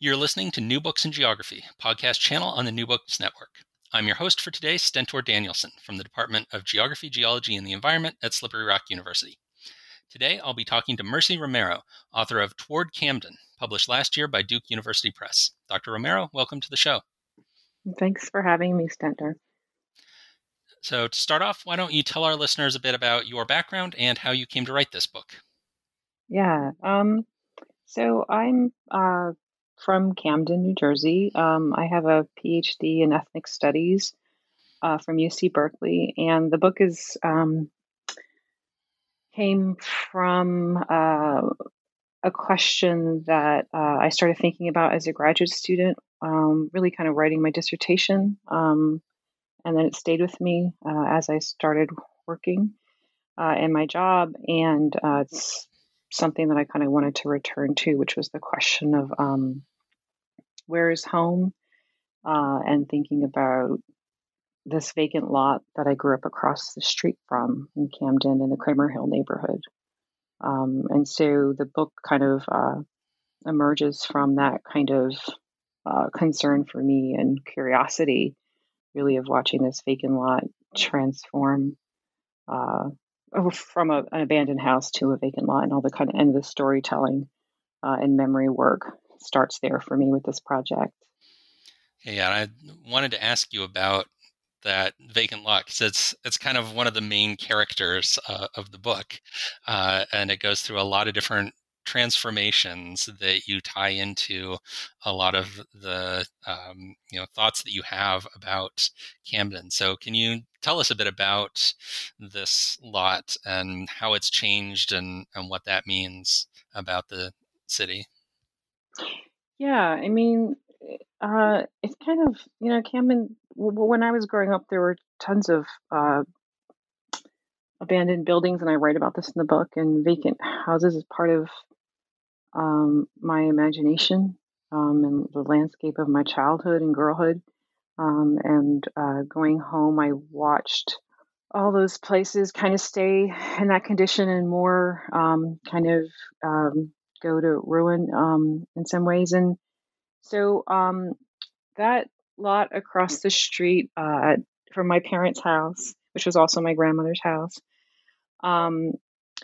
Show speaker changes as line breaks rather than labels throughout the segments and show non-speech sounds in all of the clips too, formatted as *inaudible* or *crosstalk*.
You're listening to New Books in Geography, podcast channel on the New Books Network. I'm your host for today, Stentor Danielson from the Department of Geography, Geology, and the Environment at Slippery Rock University. Today, I'll be talking to Mercy Romero, author of Toward Camden, published last year by Duke University Press. Dr. Romero, welcome to the show.
Thanks for having me, Stentor.
So, to start off, why don't you tell our listeners a bit about your background and how you came to write this book?
Yeah. Um, so I'm uh, from Camden, New Jersey. Um, I have a PhD in ethnic studies uh, from UC Berkeley, and the book is um, came from uh, a question that uh, I started thinking about as a graduate student, um, really kind of writing my dissertation, um, and then it stayed with me uh, as I started working uh, in my job, and uh, it's something that I kind of wanted to return to, which was the question of um, where is home, uh, and thinking about this vacant lot that I grew up across the street from in Camden in the Cramer Hill neighborhood. Um, and so the book kind of uh, emerges from that kind of uh, concern for me and curiosity, really, of watching this vacant lot transform uh, from a, an abandoned house to a vacant lot, and all the kind of end of the storytelling uh, and memory work starts there for me with this project.
Yeah, I wanted to ask you about that vacant lot because it's it's kind of one of the main characters uh, of the book, uh, and it goes through a lot of different transformations that you tie into a lot of the um, you know thoughts that you have about Camden. So, can you tell us a bit about this lot and how it's changed and and what that means about the city?
Yeah, I mean, uh, it's kind of you know Camden. When I was growing up, there were tons of uh, abandoned buildings, and I write about this in the book. And vacant houses is part of um, my imagination um, and the landscape of my childhood and girlhood. Um, and uh, going home, I watched all those places kind of stay in that condition and more um, kind of um, go to ruin um, in some ways. And so that lot across the street uh, from my parents' house, which was also my grandmother's house, um,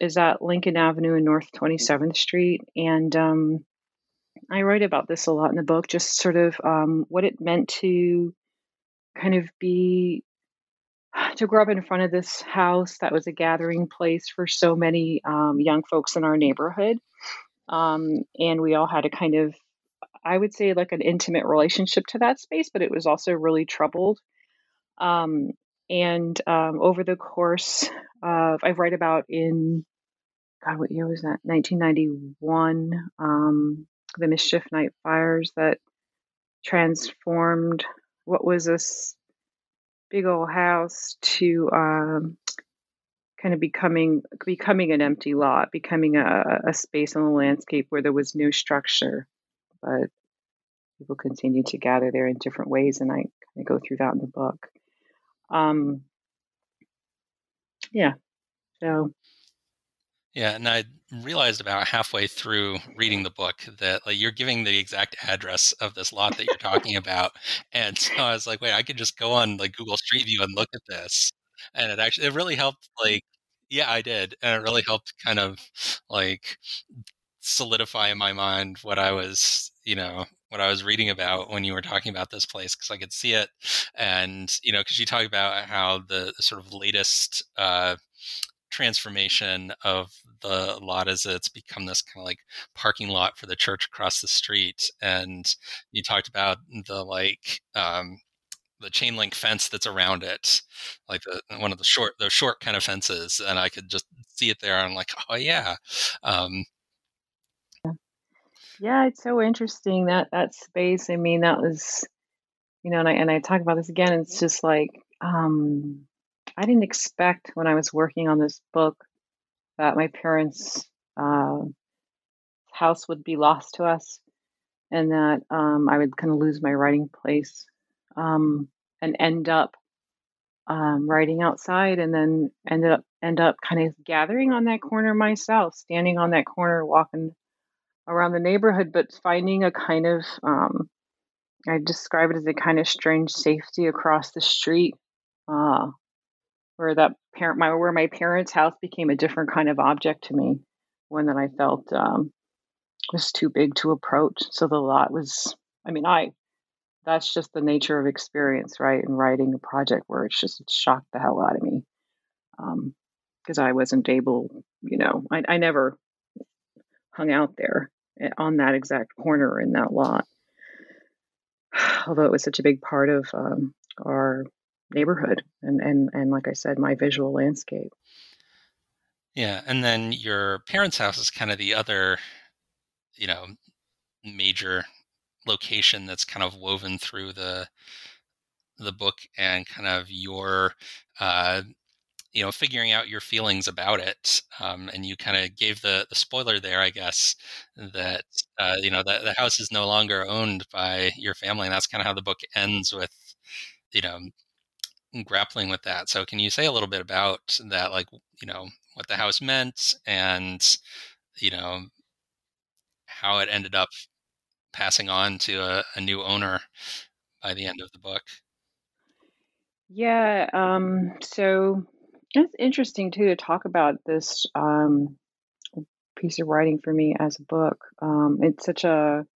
is at Lincoln Avenue and North 27th Street. And um, I write about this a lot in the book, just sort of um, what it meant to kind of be *sighs* to grow up in front of this house that was a gathering place for so many um, young folks in our neighborhood. Um, and we all had a kind of, I would say, like an intimate relationship to that space, but it was also really troubled. Um, and um, over the course of, I write about in, God, what year was that? 1991, um, the Mischief Night fires that transformed what was this big old house to um, kind of becoming becoming an empty lot, becoming a, a space on the landscape where there was no structure, but people continue to gather there in different ways, and I kind of go through that in the book. Um, yeah, so
yeah, and I realized about halfway through reading the book that like you're giving the exact address of this lot that you're talking about, and so I was like, wait, I could just go on like Google Street View and look at this, and it actually it really helped. Like, yeah, I did, and it really helped kind of like solidify in my mind what I was, you know, what I was reading about when you were talking about this place because I could see it, and you know, because you talk about how the, the sort of latest. Uh, transformation of the lot as it's become this kind of like parking lot for the church across the street. And you talked about the like um the chain link fence that's around it like the, one of the short the short kind of fences. And i could just see it there. And i'm like oh yeah. Um
yeah it's so interesting that that space i mean that was you know and i and i talk about this again it's just like um I didn't expect when I was working on this book that my parents' uh, house would be lost to us and that um, I would kind of lose my writing place um, and end up um, writing outside and then ended up end up kind of gathering on that corner myself, standing on that corner, walking around the neighborhood, but finding a kind of um, I describe it as a kind of strange safety across the street. Uh, where that parent my where my parents' house became a different kind of object to me, one that I felt um, was too big to approach. So the lot was, I mean, I that's just the nature of experience, right? And writing a project where it's just it shocked the hell out of me because um, I wasn't able, you know, I, I never hung out there on that exact corner in that lot. *sighs* Although it was such a big part of um, our neighborhood and and and like I said, my visual landscape.
Yeah, and then your parents' house is kind of the other, you know, major location that's kind of woven through the the book and kind of your uh, you know figuring out your feelings about it um, and you kind of gave the the spoiler there i guess that uh, you know that the house is no longer owned by your family and that's kind of how the book ends with you know grappling with that. So can you say a little bit about that, like you know what the house meant and you know how it ended up passing on to a, a new owner by the end of the book?
Yeah. Um, so it's interesting too to talk about this um, piece of writing for me as a book. Um, it's such a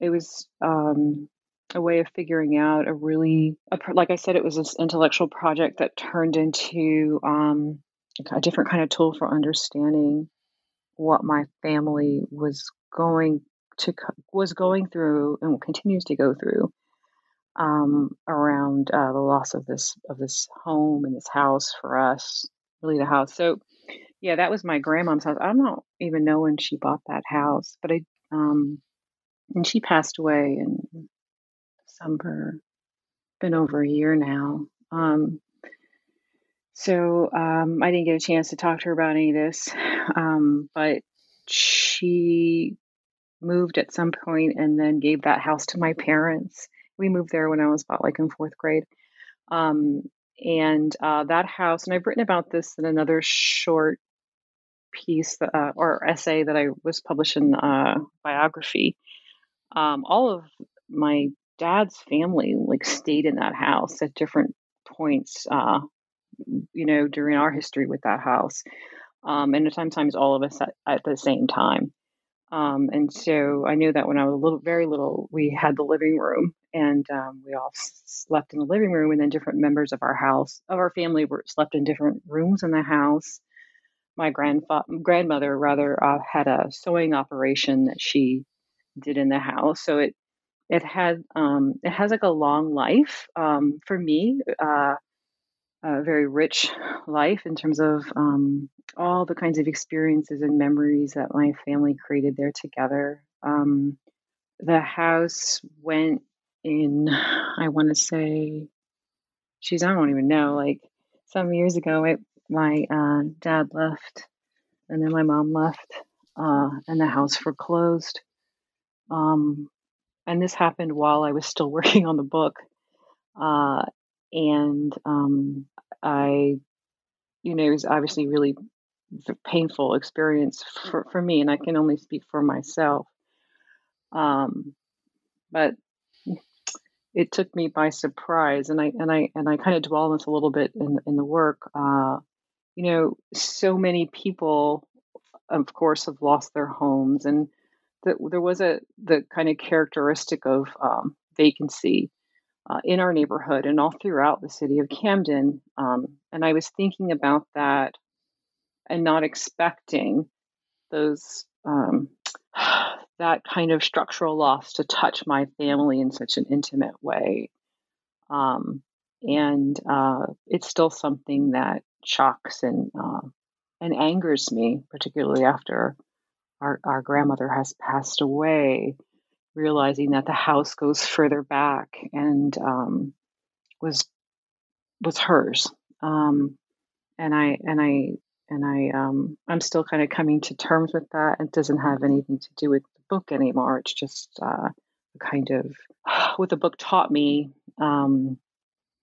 it was um, a way of figuring out a really, a, like I said, it was this intellectual project that turned into um, a different kind of tool for understanding what my family was going to was going through and continues to go through um, around uh, the loss of this of this home and this house for us, really the house. So, yeah, that was my grandmom's house. I don't even know when she bought that house, but I um, and she passed away in December. Been over a year now. Um, so um, I didn't get a chance to talk to her about any of this, *sighs* um, but she moved at some point and then gave that house to my parents. We moved there when I was about like in fourth grade. Um, and uh, that house, and I've written about this in another short piece that, uh, or essay that I was published in uh, biography. Um, all of my dad's family like stayed in that house at different points uh, you know during our history with that house um, and sometimes all of us at, at the same time um, and so i knew that when i was a little very little we had the living room and um, we all slept in the living room and then different members of our house of our family were slept in different rooms in the house my grandfather grandmother rather uh, had a sewing operation that she did in the house so it it had um, it has like a long life um, for me, uh, a very rich life in terms of um, all the kinds of experiences and memories that my family created there together. Um, the house went in, I want to say, she's I don't even know, like some years ago. It my uh, dad left, and then my mom left, uh, and the house foreclosed. Um, and this happened while I was still *laughs* working on the book. Uh, and um, I, you know, it was obviously really painful experience for, for me, and I can only speak for myself. Um, but it took me by surprise, and I and I and I kind of dwell on this a little bit in in the work. Uh, you know, so many people, of course, have lost their homes, and the, there was a the kind of characteristic of um, vacancy uh, in our neighborhood and all throughout the city of Camden. Um, and I was thinking about that and not expecting those um, that kind of structural loss to touch my family in such an intimate way. Um, and uh, it's still something that shocks and uh, and angers me, particularly after our, our grandmother has passed away, realizing that the house goes further back and um, was was hers. Um, and I and I and I um, I'm still kind of coming to terms with that. It doesn't have anything to do with book anymore. It's just uh, kind of what the book taught me. Um,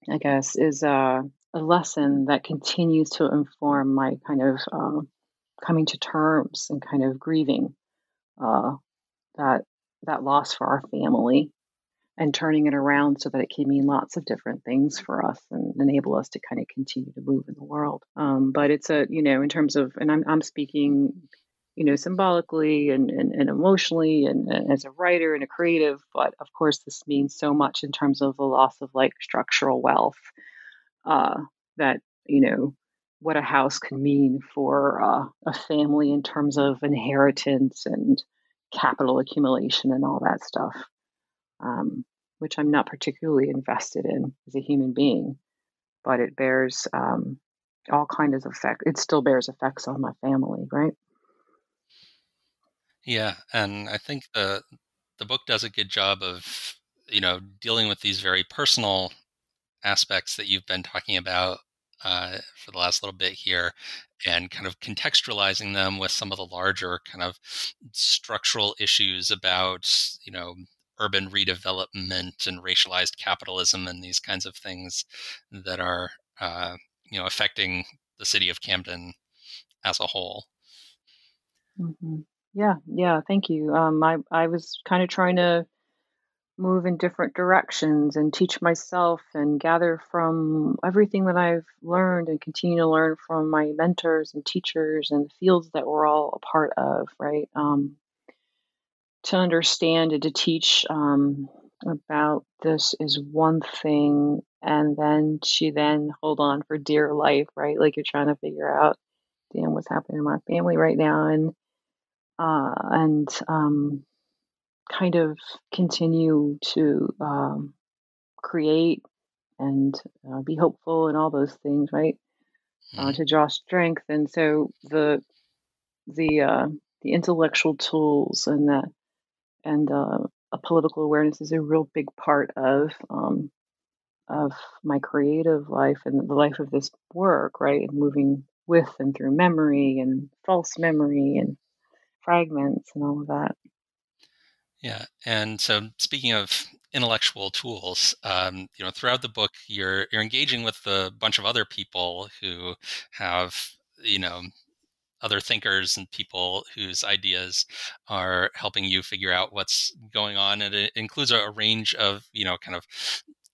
I guess is a lesson that continues to inform my kind of uh, coming to terms and kind of grieving uh, that that loss for our family and turning it around so that it can mean lots of different things for us and enable us to kind of continue to move in the world. Um, but it's a, you know, in terms of, and I'm, I'm speaking, you know, symbolically and, and, and emotionally and, and, as a writer and a creative, but of course, this means so much in terms of the loss of like structural wealth uh, that, you know, what a house can mean for uh, a family in terms of inheritance and capital accumulation and all that stuff um, which I'm not particularly invested in as a human being, but it bears um, all kinds of effect. It still bears effects on my family, right?
Yeah, and I think the the book does a good job of you know dealing with these very personal aspects that you've been talking about uh, for the last little bit here and kind of contextualizing them with some of the larger kind of structural issues about you know urban redevelopment and racialized capitalism and these kinds of things that are uh, you know affecting the city of Camden as a whole.
Mm-hmm. Yeah, yeah. Thank you. Um, I I was kind of trying to move in different directions and teach myself and gather from everything that I've learned and continue to learn from my mentors and teachers and the fields that we're all a part of. Right. Um, to understand and to teach um, about this is one thing and then she then hold on for dear life right like you're trying to figure out damn what's happening in my family right now and uh, and um, kind of continue to um, create and uh, be hopeful and all those things right uh, mm-hmm. to draw strength and so the the uh, the intellectual tools and the and uh, a political awareness is a real big part of um, of my creative life and the life of this work, right? And moving with and through memory and false memory and fragments and all of that.
Yeah, and so speaking of intellectual tools, um, you know, throughout the book, you're you're engaging with a bunch of other people who have you know other thinkers and people whose ideas are helping you figure out what's going on. And it includes a, range of, you know, kind of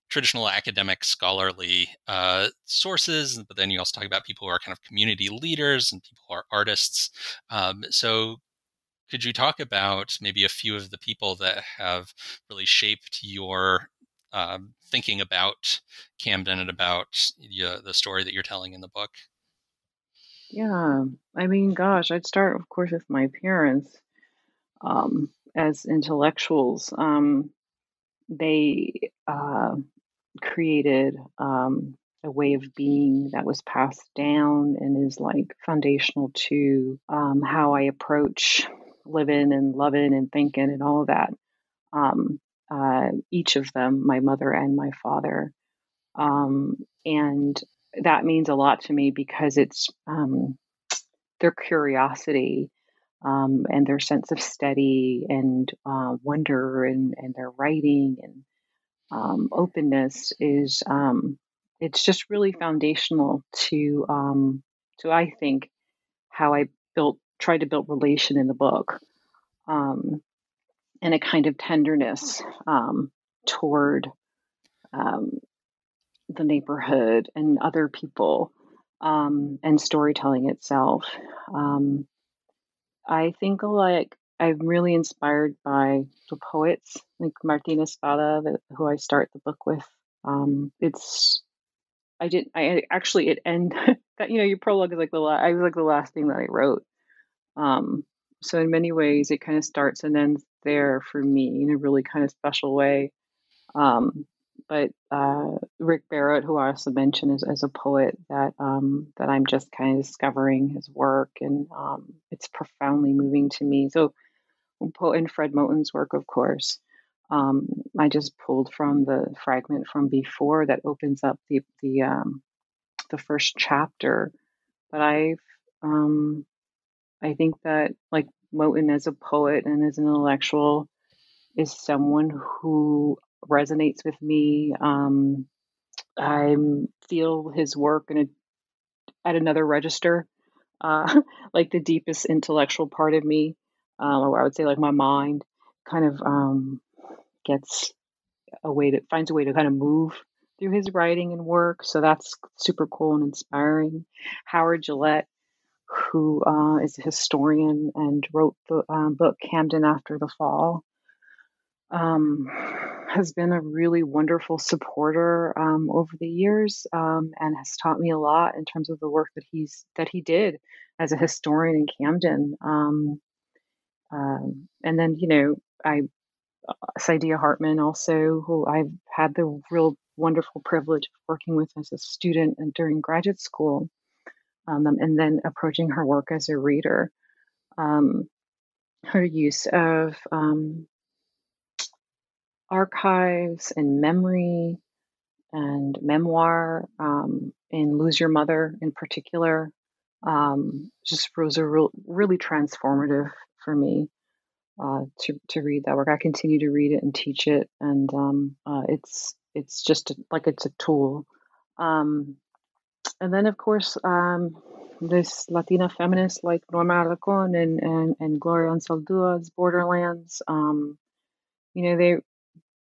traditional academic scholarly uh, sources, but then you also talk about people who are kind of community leaders and people who are artists. Um, so could you talk about maybe a few of the people that have really shaped your um, thinking about Camden and about the story that you're telling in the book?
Yeah, I mean, gosh, I'd start, of course, with my parents um, as intellectuals. Um, they uh, created um, a way of being that was passed down and is like foundational to um, how I approach living and loving and thinking and all of that. Um, uh, each of them, my mother and my father. Um, and that means a lot to me because it's um, their curiosity um, and their sense of study and uh, wonder and, and their writing and um, openness is um, it's just really foundational to um, to I think how I built tried to build relation in the book um, and a kind of tenderness um, toward um, the neighborhood and other people um, and storytelling itself. Um, I think like I'm really inspired by the poets like Martín Espada, that, who I start the book with. Um, it's I didn't. I actually it end that *laughs* you know your prologue is like the la- I was like the last thing that I wrote. Um, so in many ways, it kind of starts and ends there for me in a really kind of special way. Um, but uh, Rick Barrett, who I also mentioned as, as a poet, that um, that I'm just kind of discovering his work, and um, it's profoundly moving to me. So, and Fred Moten's work, of course. Um, I just pulled from the fragment from before that opens up the the um, the first chapter. But I've um, I think that like Moten as a poet and as an intellectual is someone who resonates with me. Um, I feel his work in a, at another register, uh, *laughs* like the deepest intellectual part of me, um, or I would say like my mind, kind of um, gets a way to finds a way to kind of move through his writing and work. So that's super cool and inspiring. Howard Gillette, who uh, is a historian and wrote the um, book Camden After the Fall um, has been a really wonderful supporter um, over the years um, and has taught me a lot in terms of the work that he's that he did as a historian in Camden. Um, um, and then you know I uh, Saidiya Hartman also, who I've had the real wonderful privilege of working with as a student and during graduate school, um, and then approaching her work as a reader. her use of um, archives and memory and memoir um, in Lose Your Mother in particular um, just was a real, really transformative for me uh, to, to read that work. I continue to read it and teach it, and um, uh, it's it's just a, like it's a tool. Um, and then, of course, um, this Latina feminist like Norma Alarcón and, and, and Gloria Anzaldua's Borderlands, um, you know, they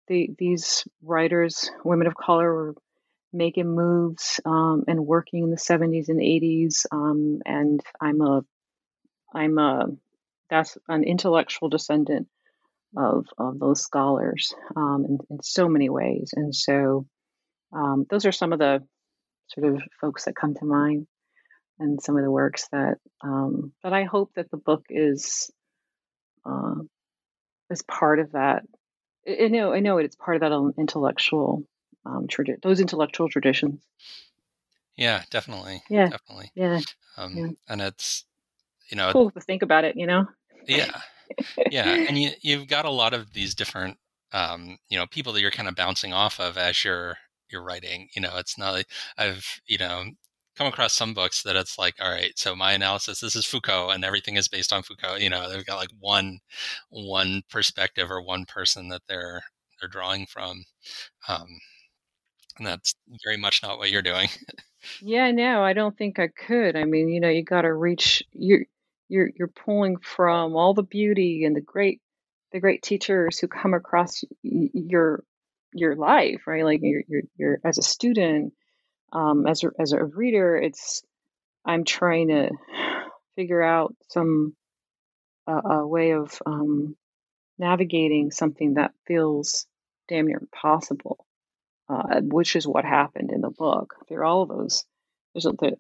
the, these writers, women of color, were making moves um, and working in the 70s and 80s. Um, and I'm a, I'm a, that's an intellectual descendant of of those scholars um, in, in, so many ways. And so um, those are some of the sort of folks that come to mind, and some of the works that um, that I hope that the book is uh, is part of that I know, I know it. It's part of that um, intellectual um, tradi- those intellectual traditions.
Yeah, definitely.
Yeah,
definitely.
Yeah,
um,
yeah.
and it's you know
cool to think about it. You know.
yeah, yeah, and *laughs* you you've got a lot of these different um, you know people that you're kind of bouncing off of as you're you're writing. You know, it's not like I've you know come across some books that it's like, all right, so my analysis, this is Foucault, and everything is based on Foucault. You know, they've got like one one perspective or one person that they're they're drawing from, um, and that's very much not what you're doing.
yeah, no, I don't think I could. I mean, you know, you got to reach you. You're you're pulling from all the beauty and the great the great teachers who come across your your life, right? Like you're you're, you're as a student um, as a, as a reader, it's I'm trying to figure out some uh, a way of um, navigating something that feels damn near impossible, uh, which is what happened in the book. There are all those. There's the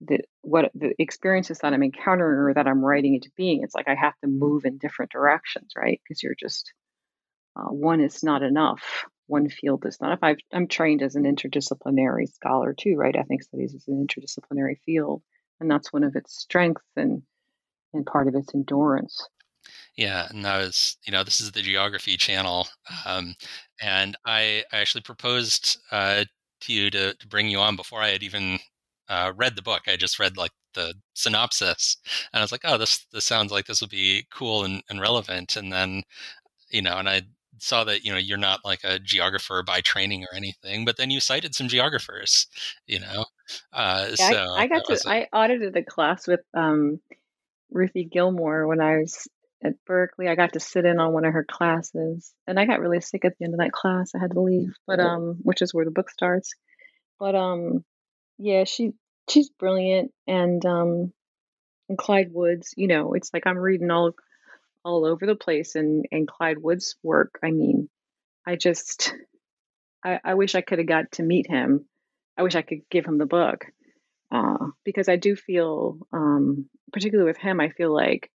the what the experiences that I'm encountering or that I'm writing into being. It's like I have to move in different directions, right? Because you're just uh, one is not enough one field is not. If i am trained as an interdisciplinary scholar too, right? Ethnic studies is an interdisciplinary field, and that's one of its strengths and and part of its endurance.
Yeah, and that was you know this is the geography channel, um, and I, I actually proposed uh, to you to, to bring you on before I had even uh, read the book. I just read like the synopsis, and I was like, "Oh, this this sounds like this will be cool and, and relevant." And then, you know, and I saw that you know you're not like a geographer by training or anything, but then you cited some geographers, you know. Uh,
yeah, so I, I got to. A, I audited a class with um, Ruthie Gilmore when I was at Berkeley. I got to sit in on one of her classes, and I got really sick at the end of that class. I had to leave, but um, which is where the book starts. But um, yeah, she she's brilliant, and um, and Clyde Woods. You know, it's like I'm reading all all over the place, and and Clyde Woods' work. I mean, I just I, I wish I could have got to meet him. I wish I could give him the book uh, because I do feel, um, particularly with him, I feel like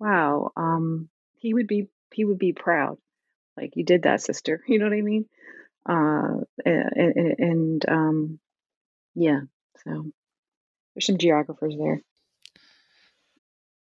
wow, um, he would be he would be proud. Like you did that, sister. *laughs* You know what I mean? Uh, and, and, and um, yeah. So there's some geographers there.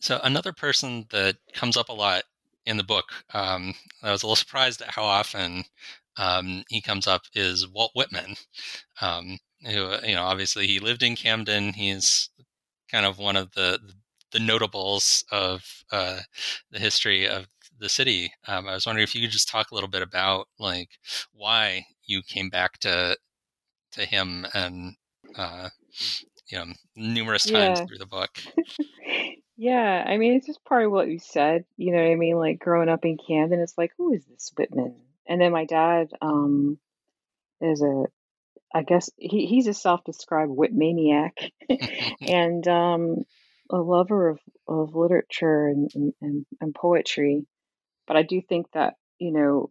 So another person that comes up a lot in the book, um, I was a little surprised at how often um, he comes up is Walt Whitman. Um, who, you know, obviously he lived in Camden. He's kind of one of the the notables of uh, the history of the city. Um, I was wondering if you could just talk a little bit about like why you came back to to him and uh, you know numerous times yeah. through the book. *laughs* *laughs*
yeah, I mean it's just part of what you said. You know what I mean? Like growing up in Camden, it's like who is this Whitman? And then my dad um, is a I guess he, he's a self-described Whitmaniac, *laughs* *laughs* and um, a lover of, of literature and, and, and poetry, but I do think that, you know,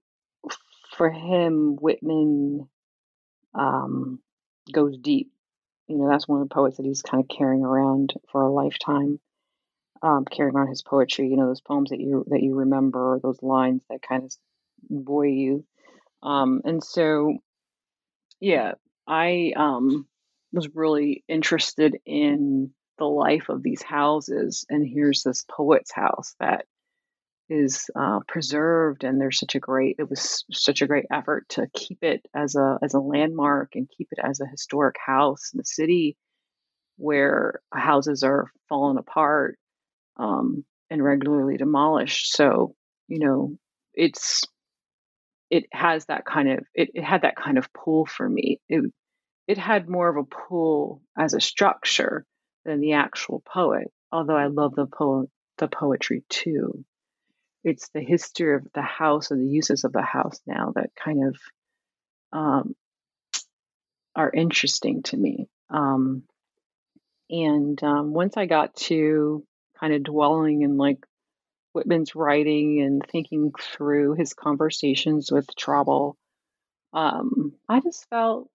for him, Whitman um, goes deep. You know, that's one of the poets that he's kind of carrying around for a lifetime, um, carrying on his poetry. You know, those poems that you that you remember, those lines that kind of buoy you. Um, and so, yeah, I um, was really interested in the life of these houses. And here's this poet's house that is uh, preserved, and there's such a great. It was such a great effort to keep it as a as a landmark and keep it as a historic house in the city, where houses are falling apart um, and regularly demolished. So you know, it's it has that kind of it, it had that kind of pull for me. It it had more of a pull as a structure than the actual poet, although I love the po- the poetry too. It's the history of the house and the uses of the house now that kind of um, are interesting to me. Um, and um, once I got to kind of dwelling in like Whitman's writing and thinking through his conversations with Traubel, um, I just felt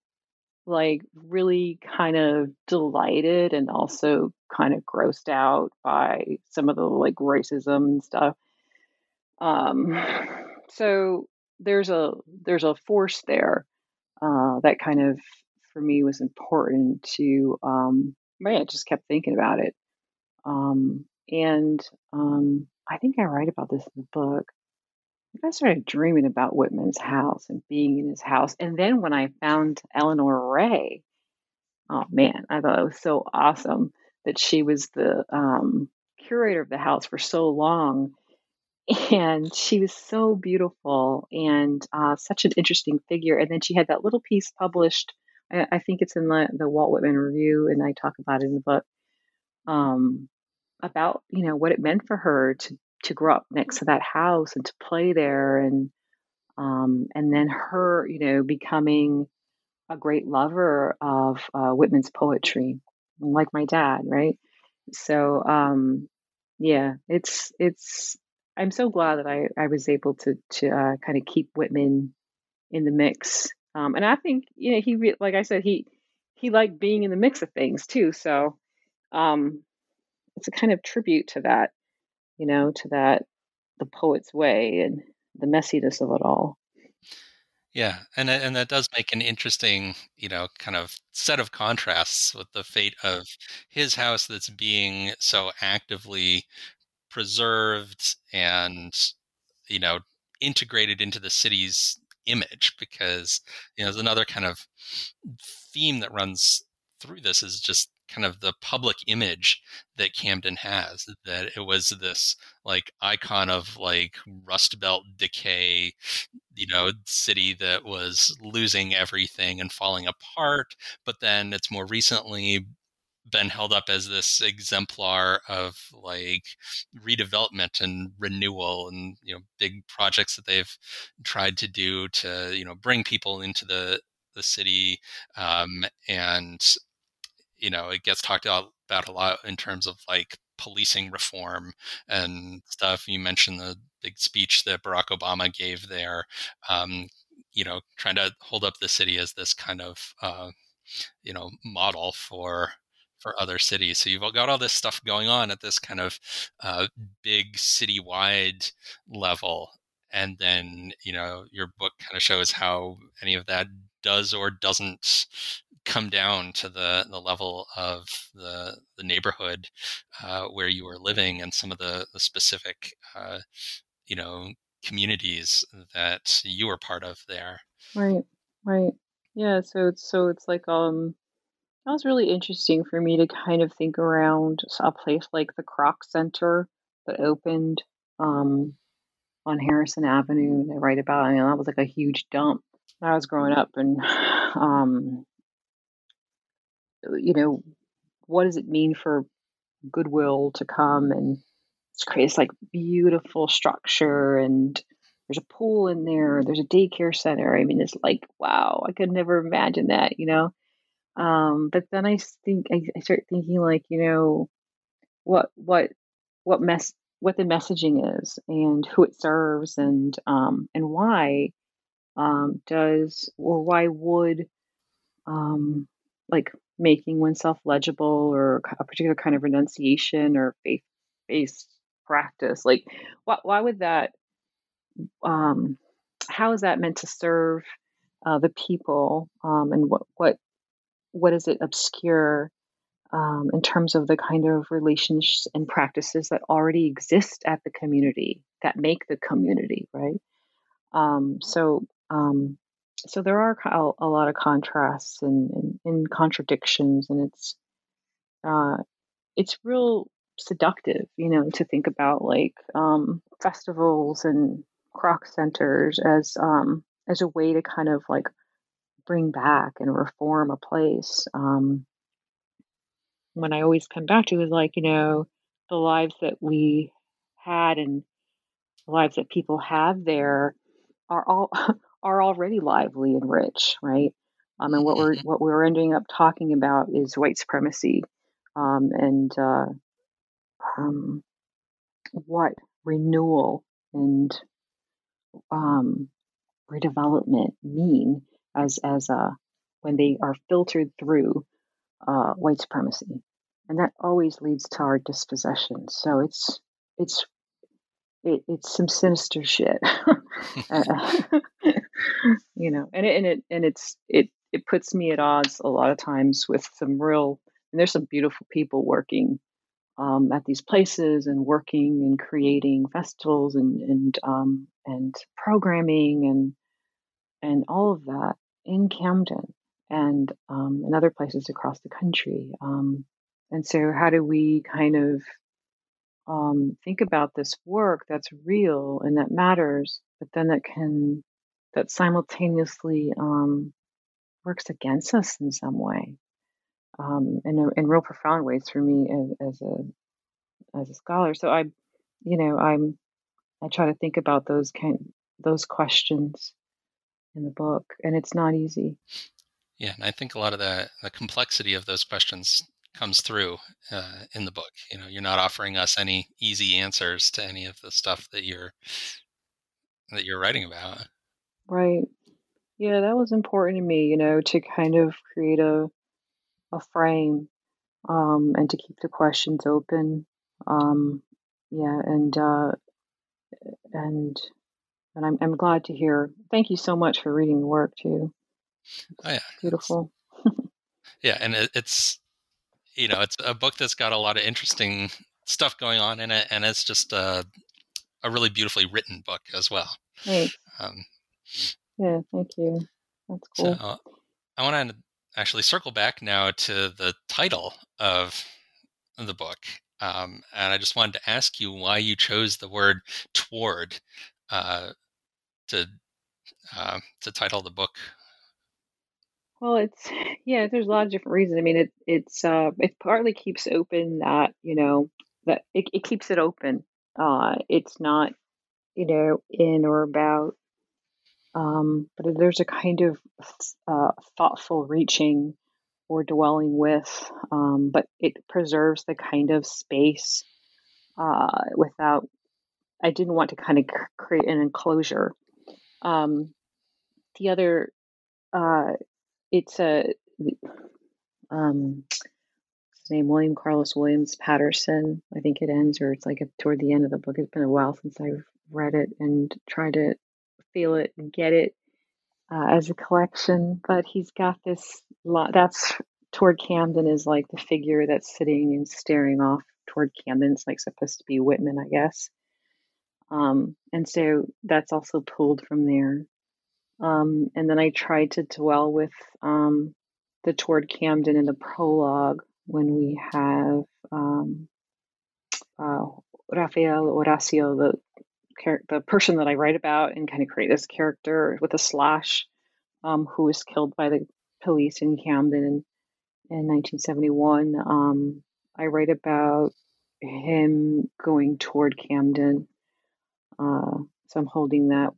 like really kind of delighted and also kind of grossed out by some of the like racism and stuff. Um, so there's a there's a force there uh, that kind of for me was important to um, I just kept thinking about it. Um, and um, I think I write about this in the book. I started dreaming about Whitman's house and being in his house. And then when I found Eleanor Ray, oh man, I thought it was so awesome that she was the um, curator of the house for so long. And she was so beautiful and uh, such an interesting figure. And then she had that little piece published. I, I, think it's in the, the Walt Whitman Review, and I talk about it in the book um, about you know what it meant for her to to grow up next to that house and to play there and um, and then her you know becoming a great lover of uh, Whitman's poetry like my dad right so um, yeah it's it's I'm so glad that I, I was able to to uh, kind of keep Whitman in the mix Um, and I think you know he like I said he he liked being in the mix of things too. So um, it's a kind of tribute to that, you know, to that the poet's way and the messiness of it all.
Yeah, and and that does make an interesting, you know, kind of set of contrasts with the fate of his house that's being so actively preserved and you know integrated into the city's image because you know there's another kind of theme that runs through this is just kind of the public image that Camden has that it was this like icon of like rust belt decay you know city that was losing everything and falling apart but then it's more recently been held up as this exemplar of like redevelopment and renewal and you know big projects that they've tried to do to you know bring people into the the city um, and you know it gets talked about a lot in terms of like policing reform and stuff you mentioned the big speech that barack obama gave there um, you know trying to hold up the city as this kind of uh, you know model for for other cities. So you've got all this stuff going on at this kind of uh, big citywide level, and then you know your book kind of shows how any of that does or doesn't come down to the the level of the the neighborhood uh, where you are living and some of the the specific uh, you know communities that you were part of there.
Right, right. Yeah, so it's so it's like um that was really interesting for me to kind of think around a place like the Kroc Center that opened um, on Harrison Avenue. They write about, I mean, that was like a huge dump when I was growing up. And, *sighs* um, you know, what does it mean for goodwill to come and create this like beautiful structure and there's a pool in there, there's a daycare center. I mean, it's like, wow, I could never imagine that, you know? Um, but then I think I, I start thinking like, you know, what what what mess what the messaging is and who it serves and um, and why um, does or why would um, like making oneself legible or a particular kind of renunciation or faith based practice like why, why would that um, how is that meant to serve uh, the people um, and what what what does it obscure um, in terms of the kind of relationships and practices that already exist at the community that make the community right? Um, so um, so there are a, lot of contrasts and, and, and contradictions and it's uh, it's real seductive you know to think about like um, festivals and Kroc Centers as um, as a way to kind of like bring back and reform a place. Um, when I always come back to is like, you know, the lives that we had and the lives that people have there are all *laughs* are already lively and rich, right? Um, and what we're mm-hmm. what we're ending up talking about is white supremacy, um, and uh, um, what renewal and um, redevelopment mean as as uh, when they are filtered through uh, white supremacy, and that always leads to our dispossession. So it's it's it, it's some sinister shit, *laughs* *laughs* you know, and it, and it and it's it it puts me at odds a lot of times with some real and there's some beautiful people working um, at these places and working and creating festivals and and um, and programming and and all of that in Camden and um, in other places across the country. Um, and so, how do we kind of um, think about this work that's real and that matters, but then that can that simultaneously um, works against us in some way, um, in in real profound ways for me as, as a as a scholar. So I, you know, I'm I try to think about those kind those questions in the book, and it's not easy.
Yeah, and I think a lot of the the complexity of those questions comes through uh, in the book. You know, you're not offering us any easy answers to any of the stuff that you're that you're writing about.
Right. Yeah, that was important to me, you know, to kind of create a a frame um, and to keep the questions open. Um, yeah, and uh, and and I'm I'm glad to hear. Thank you so much for reading the work too.
Oh yeah,
beautiful. *laughs*
yeah, and it, it's you know it's a book that's got a lot of interesting stuff going on in it, and it's just a a really beautifully written book as well.
Thanks. Um, yeah, thank you. That's cool. So
I want to actually circle back now to the title of the book. Um, and I just wanted to ask you why you chose the word toward uh, to uh, to title the book.
Well, it's *laughs* yeah. There's a lot of different reasons. I mean, it it's uh, it partly keeps open that you know that it, it keeps it open. Uh, it's not you know in or about um, but there's a kind of uh, thoughtful reaching or dwelling with, um, but it preserves the kind of space uh, without. I didn't want to kind of create an enclosure. Um, the other, uh, it's a um, his name William Carlos Williams Paterson. I think it ends, or it's like toward the end of the book. It's been a while since I've read it and tried to feel it and get it uh, as a collection. But he's got this lot. That's toward Camden is like the figure that's sitting and staring off toward Camden. It's like supposed to be Whitman, I guess. Um, and so that's also pulled from there. Um, and then I tried to dwell with um, the toward Camden in the prologue when we have um, uh, Rafael Horacio, the char- the person that I write about and kind of create this character with a slash um, who was killed by the police in Camden in, in 1971. Um, I write about him going toward Camden. Uh, so I'm holding that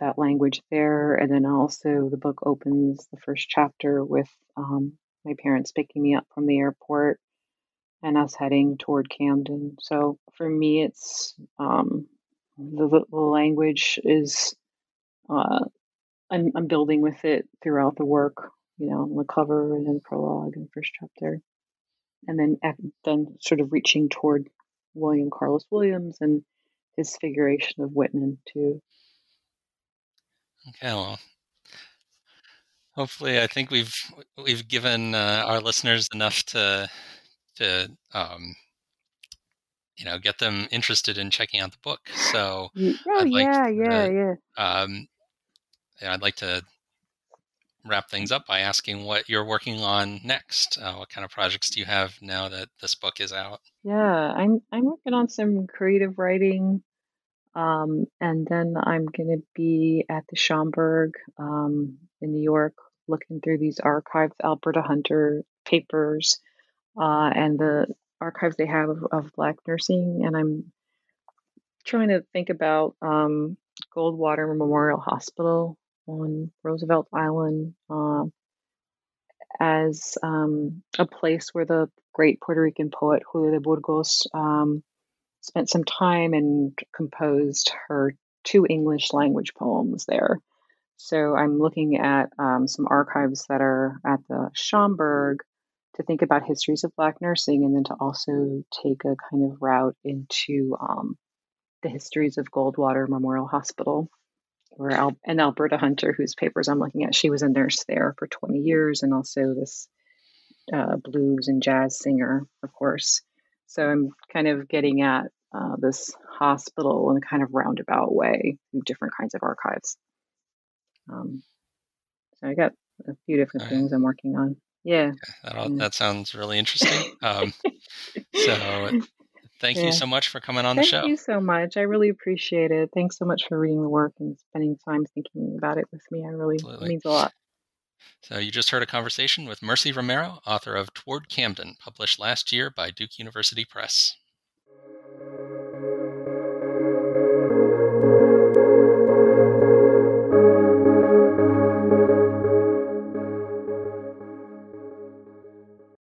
that language there, and then also the book opens the first chapter with um, my parents picking me up from the airport and us heading toward Camden. So for me, it's um, the, the language is uh, I'm, I'm building with it throughout the work you know on the cover and then the prologue and first chapter. And then then sort of reaching toward william carlos williams and his figuration of whitman too
okay well hopefully i think we've we've given uh, our listeners enough to to um, you know get them interested in checking out the book. So
oh like yeah, yeah, yeah. Um,
I'd like to wrap things up by asking what you're working on next. Uh, what kind of projects do you have now that this book is out?
Yeah, I'm I'm working on some creative writing, um, and then I'm going to be at the Schomburg um, in New York, looking through these archived Alberta Hunter papers uh, and the archives they have of, of Black nursing, and I'm trying to think about um, Goldwater Memorial Hospital on Roosevelt Island uh, as um, a place where the great Puerto Rican poet Julia de Burgos um, spent some time and composed her two English language poems there. So I'm looking at um, some archives that are at the Schomburg to think about histories of Black nursing and then to also take a kind of route into um, the histories of Goldwater Memorial Hospital, where Al- and Alberta Hunter, whose papers I'm looking at, she was a nurse there for 20 years and also this uh, blues and jazz singer, of course. So I'm kind of getting at uh, this hospital in a kind of roundabout way through different kinds of archives. Um, so I got a few different things I'm working on. Yeah.
That, all, that sounds really interesting. *laughs* Um, so thank yeah. you so much for coming on
thank
the show.
Thank you so much. I really appreciate it. Thanks so much for reading the work and spending time thinking about it with me. I really, it means a lot.
So you just heard a conversation with Mercy Romero, author of Toward Camden, published last year by Duke University Press.